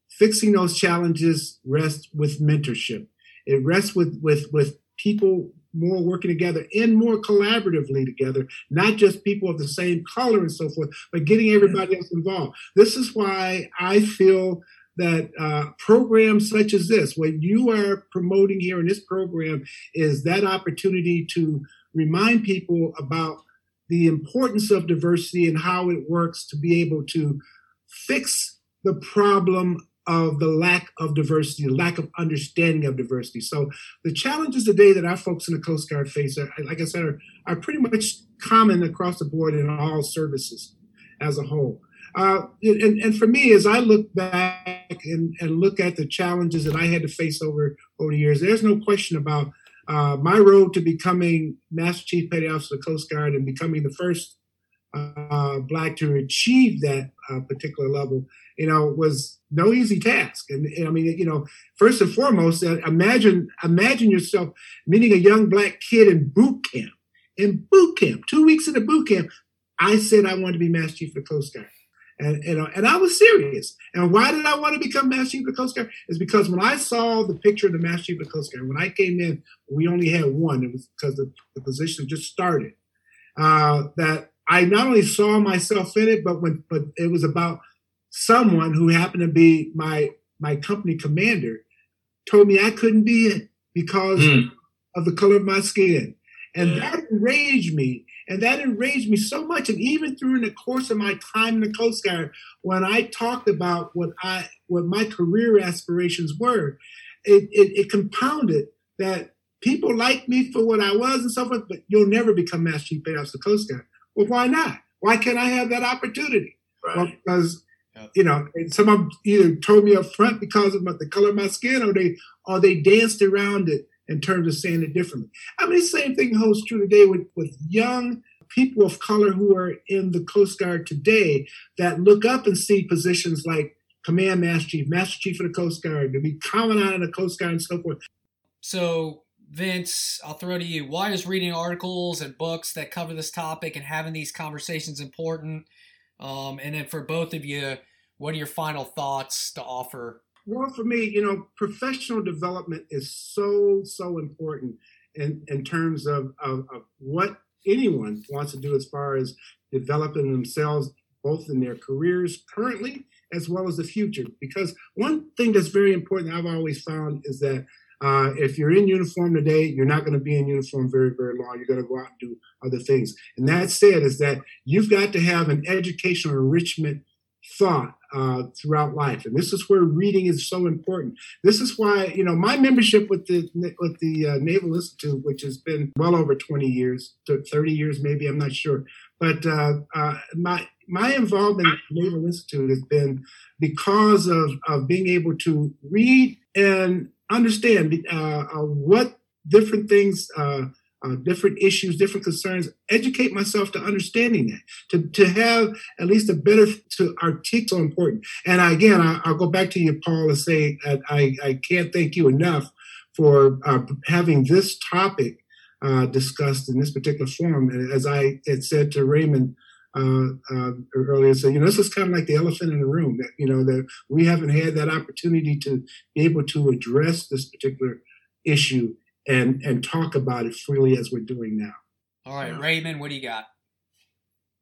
fixing those challenges rests with mentorship. It rests with with with people more working together and more collaboratively together, not just people of the same color and so forth, but getting everybody else involved. This is why I feel that uh, programs such as this, what you are promoting here in this program, is that opportunity to remind people about the importance of diversity and how it works to be able to fix the problem of the lack of diversity, the lack of understanding of diversity. So the challenges today that our folks in the Coast Guard face, are, like I said, are, are pretty much common across the board in all services as a whole. Uh, and, and for me, as I look back and, and look at the challenges that I had to face over over the years, there's no question about uh, my road to becoming Master Chief Petty Officer of the Coast Guard and becoming the first uh, black to achieve that uh, particular level, you know, was no easy task. And, and, I mean, you know, first and foremost, uh, imagine imagine yourself meeting a young black kid in boot camp. In boot camp, two weeks in a boot camp, I said I wanted to be Master Chief of the Coast Guard. And, and, uh, and I was serious. And why did I want to become Master Chief of the Coast Guard? Is because when I saw the picture of the Master Chief of the Coast Guard, when I came in, we only had one. It was because the, the position just started. Uh, that I not only saw myself in it, but when but it was about someone who happened to be my my company commander told me I couldn't be it because mm. of the color of my skin. And that enraged me. And that enraged me so much. And even through the course of my time in the Coast Guard, when I talked about what I what my career aspirations were, it, it, it compounded that people like me for what I was and so forth, but you'll never become Master Chief Petty Officer Coast Guard. Well, why not? Why can't I have that opportunity? Right. Well, because you know, some someone either told me up front because of the color of my skin, or they or they danced around it in terms of saying it differently. I mean, the same thing holds true today with, with young people of color who are in the Coast Guard today that look up and see positions like Command Master Chief, Master Chief of the Coast Guard, to be commandant of the Coast Guard and so forth. So, Vince, I'll throw to you. Why is reading articles and books that cover this topic and having these conversations important? Um, and then for both of you, what are your final thoughts to offer well, for me, you know, professional development is so, so important in, in terms of, of, of what anyone wants to do as far as developing themselves, both in their careers currently as well as the future. Because one thing that's very important I've always found is that uh, if you're in uniform today, you're not going to be in uniform very, very long. You're going to go out and do other things. And that said, is that you've got to have an educational enrichment thought uh, throughout life, and this is where reading is so important. This is why you know my membership with the with the uh, Naval Institute, which has been well over 20 years, 30 years maybe, I'm not sure, but uh, uh my my involvement in the Naval Institute has been because of, of being able to read and understand uh, uh, what different things uh, different issues, different concerns, educate myself to understanding that, to, to have at least a better, to articulate so important. And again, I, will go back to you, Paul, and say I, I can't thank you enough for uh, having this topic uh, discussed in this particular forum. And as I had said to Raymond uh, uh, earlier, so you know, this is kind of like the elephant in the room. That you know that we haven't had that opportunity to be able to address this particular issue and and talk about it freely as we're doing now. All right, Raymond, what do you got?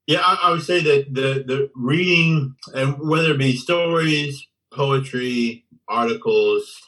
Yeah, I, I would say that the the reading and whether it be stories, poetry, articles,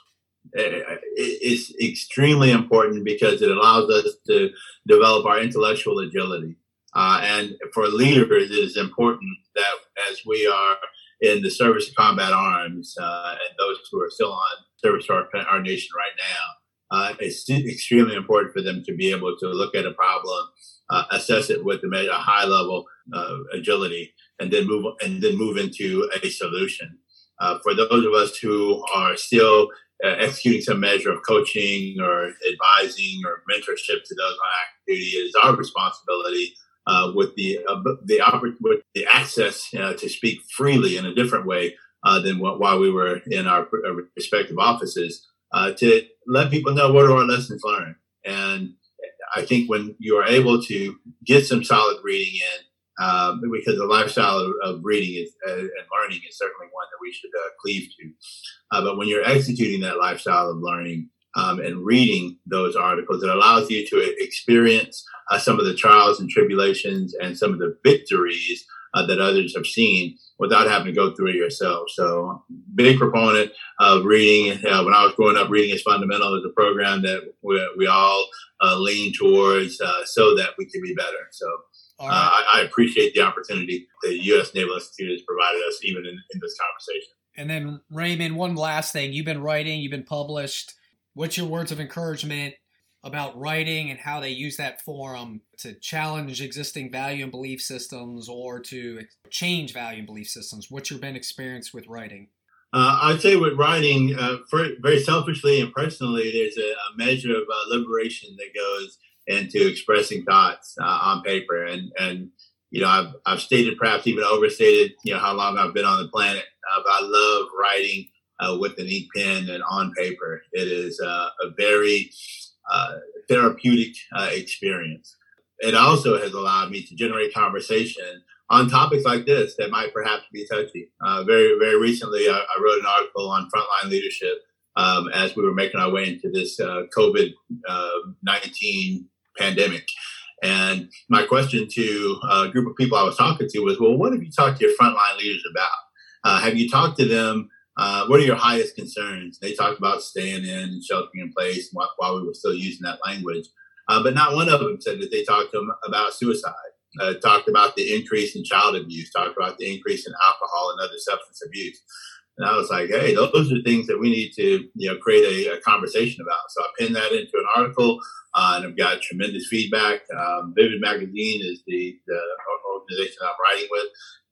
is extremely important because it allows us to develop our intellectual agility. Uh, and for leaders, it is important that as we are in the service of combat arms uh, and those who are still on service to our, our nation right now, uh, it's extremely important for them to be able to look at a problem, uh, assess it with a high level uh, agility, and then move and then move into a solution. Uh, for those of us who are still executing some measure of coaching or advising or mentorship to those on active duty, it is our responsibility uh, with the the with the access to speak freely in a different way than what, while we were in our respective offices uh, to let people know what are our lessons learned. And I think when you are able to get some solid reading in, um, because the lifestyle of, of reading is, uh, and learning is certainly one that we should uh, cleave to. Uh, but when you're executing that lifestyle of learning um, and reading those articles, it allows you to experience uh, some of the trials and tribulations and some of the victories uh, that others have seen without having to go through it yourself. So, big proponent of reading. Uh, when I was growing up, reading is fundamental. Is a program that we, we all uh, lean towards uh, so that we can be better. So, uh, right. I, I, appreciate the opportunity the U.S. Naval Institute has provided us, even in, in this conversation. And then, Raymond, one last thing. You've been writing, you've been published. What's your words of encouragement about writing and how they use that forum to challenge existing value and belief systems or to change value and belief systems. What's your been experience with writing? Uh, I'd say with writing, uh, for, very selfishly and personally, there's a, a measure of uh, liberation that goes into expressing thoughts uh, on paper. And, and, you know, I've, I've stated, perhaps even overstated, you know, how long I've been on the planet. Uh, but I love writing uh, with an ink pen and on paper. It is a very uh, therapeutic uh, experience. it also has allowed me to generate conversation on topics like this that might perhaps be touchy. Uh, very, very recently, I, I, wrote an article on frontline leadership um, as we were making our way into this uh, COVID uh, 19 pandemic. And my question to a group of people I was talking to was, well, what have you talked to your frontline leaders about? Uh, have you talked to them? Uh, what are your highest concerns? They talked about staying in and sheltering in place while, while we were still using that language. Uh, but not one of them said that they talked to them about suicide. Uh, talked about the increase in child abuse, talked about the increase in alcohol and other substance abuse. And I was like, hey, those are things that we need to, you know, create a, a conversation about. So I pinned that into an article, uh, and I've got tremendous feedback. Um, Vivid Magazine is the, the organization I'm writing with,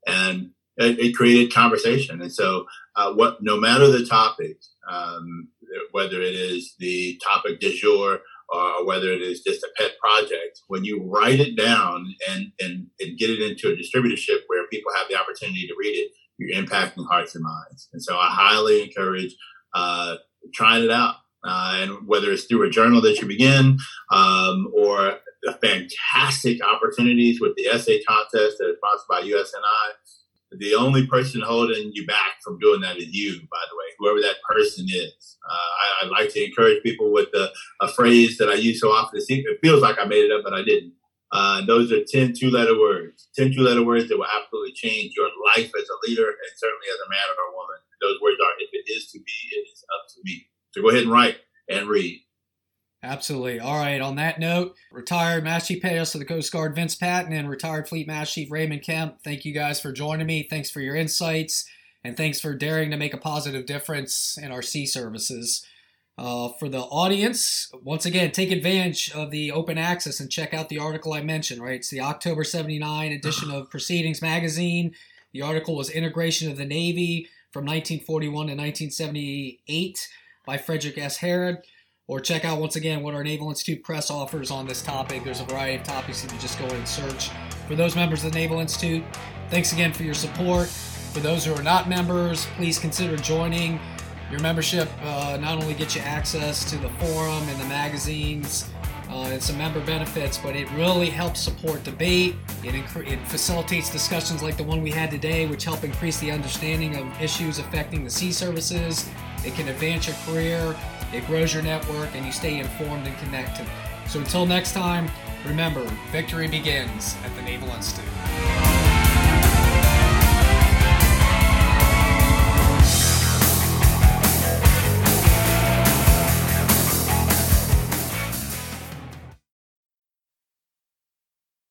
and it, it created conversation. And so, uh, what, no matter the topic, um, whether it is the topic du jour or whether it is just a pet project, when you write it down and, and, and get it into a distributorship where people have the opportunity to read it, you're impacting hearts and minds. And so I highly encourage uh, trying it out. Uh, and whether it's through a journal that you begin um, or the fantastic opportunities with the essay contest that is sponsored by USNI, the only person holding you back from doing that is you, by the way, whoever that person is. Uh, I, I, like to encourage people with the, a phrase that I use so often. It feels like I made it up, but I didn't. Uh, those are 10 two letter words, 10 two letter words that will absolutely change your life as a leader and certainly as a man or a woman. Those words are, if it is to be, it is up to me. So go ahead and write and read. Absolutely. All right. On that note, retired Master Chief of the Coast Guard Vince Patton and retired Fleet Master Chief Raymond Kemp. Thank you guys for joining me. Thanks for your insights and thanks for daring to make a positive difference in our sea services. Uh, for the audience, once again, take advantage of the open access and check out the article I mentioned, right? It's the October 79 edition of Proceedings Magazine. The article was Integration of the Navy from 1941 to 1978 by Frederick S. Harrod or check out once again what our Naval Institute Press offers on this topic. There's a variety of topics you can just go and search. For those members of the Naval Institute, thanks again for your support. For those who are not members, please consider joining. Your membership uh, not only gets you access to the forum and the magazines uh, and some member benefits, but it really helps support debate. It, inc- it facilitates discussions like the one we had today, which help increase the understanding of issues affecting the sea services. It can advance your career it grows your network, and you stay informed and connected. So until next time, remember victory begins at the Naval Institute.